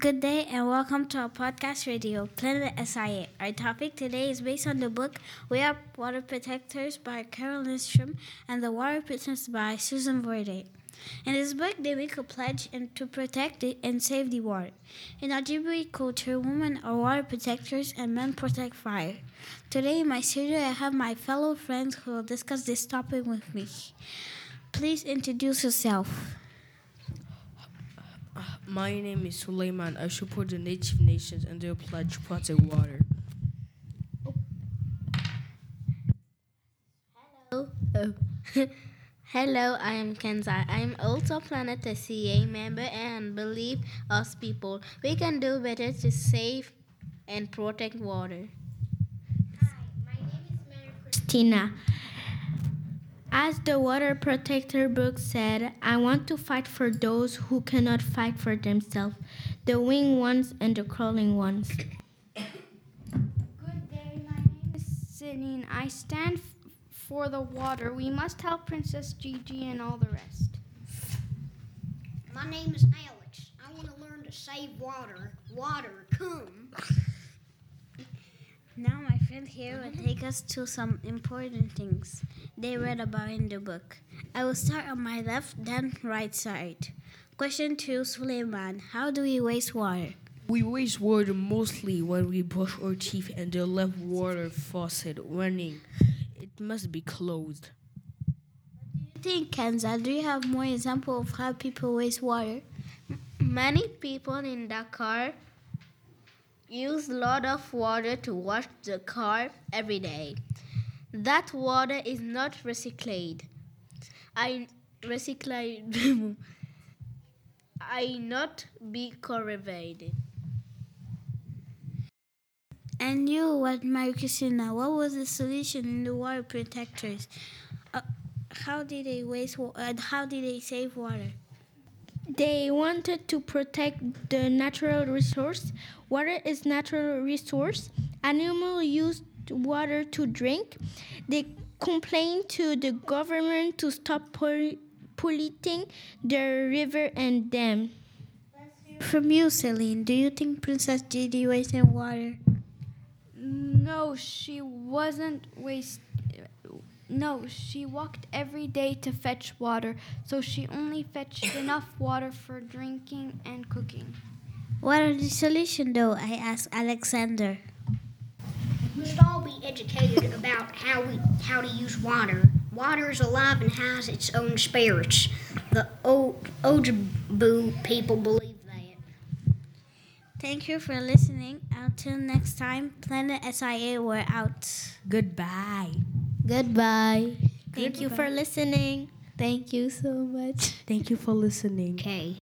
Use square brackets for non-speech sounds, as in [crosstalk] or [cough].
Good day and welcome to our podcast radio, Planet SIA. Our topic today is based on the book We Are Water Protectors by Carole Lindstrom and The Water Princess by Susan Verde. In this book, they make a pledge and to protect it and save the water. In Ojibwe culture, women are water protectors and men protect fire. Today in my studio, I have my fellow friends who will discuss this topic with me. Please introduce yourself. Uh, my name is Suleiman. I support the Native Nations and their pledge to protect water. Hello. Oh. [laughs] Hello, I am Kenza. I am also Planet SCA member and believe us people we can do better to save and protect water. Hi, my name is Marie Christina. As the Water Protector book said, I want to fight for those who cannot fight for themselves the winged ones and the crawling ones. Good day, my name is Celine. I stand f- for the water. We must help Princess Gie Gie and all the rest. My name is Alex. I want to learn to save water. Water, come. Now, my friend here will take us to some important things they read about in the book. I will start on my left, then right side. Question two, Suleiman. How do we waste water? We waste water mostly when we brush our teeth and the left water faucet running. It must be closed. I think, Kenza, do you have more example of how people waste water? Many people in Dakar use a lot of water to wash the car every day. That water is not recycled. I recycled. [laughs] I not be correlated. And you, what, Marie Christina, what was the solution in the water protectors? Uh, how did they waste? Uh, how did they save water? They wanted to protect the natural resource. Water is natural resource. Animals use water to drink. They complained to the government to stop pol- polluting the river and dam. From you, Celine, do you think Princess Gie Gie wasted water? No, she wasn't waste. No, she walked every day to fetch water, so she only fetched [coughs] enough water for drinking and cooking. What are the solution, though? I asked Alexander. We should all be educated about how we how to use water. Water is alive and has its own spirits. The o- Ojibwe people believe that. Thank you for listening. Until next time, Planet SIA, we're out. Goodbye. Goodbye. Thank you for listening. Thank you so much. Thank you for listening. Okay.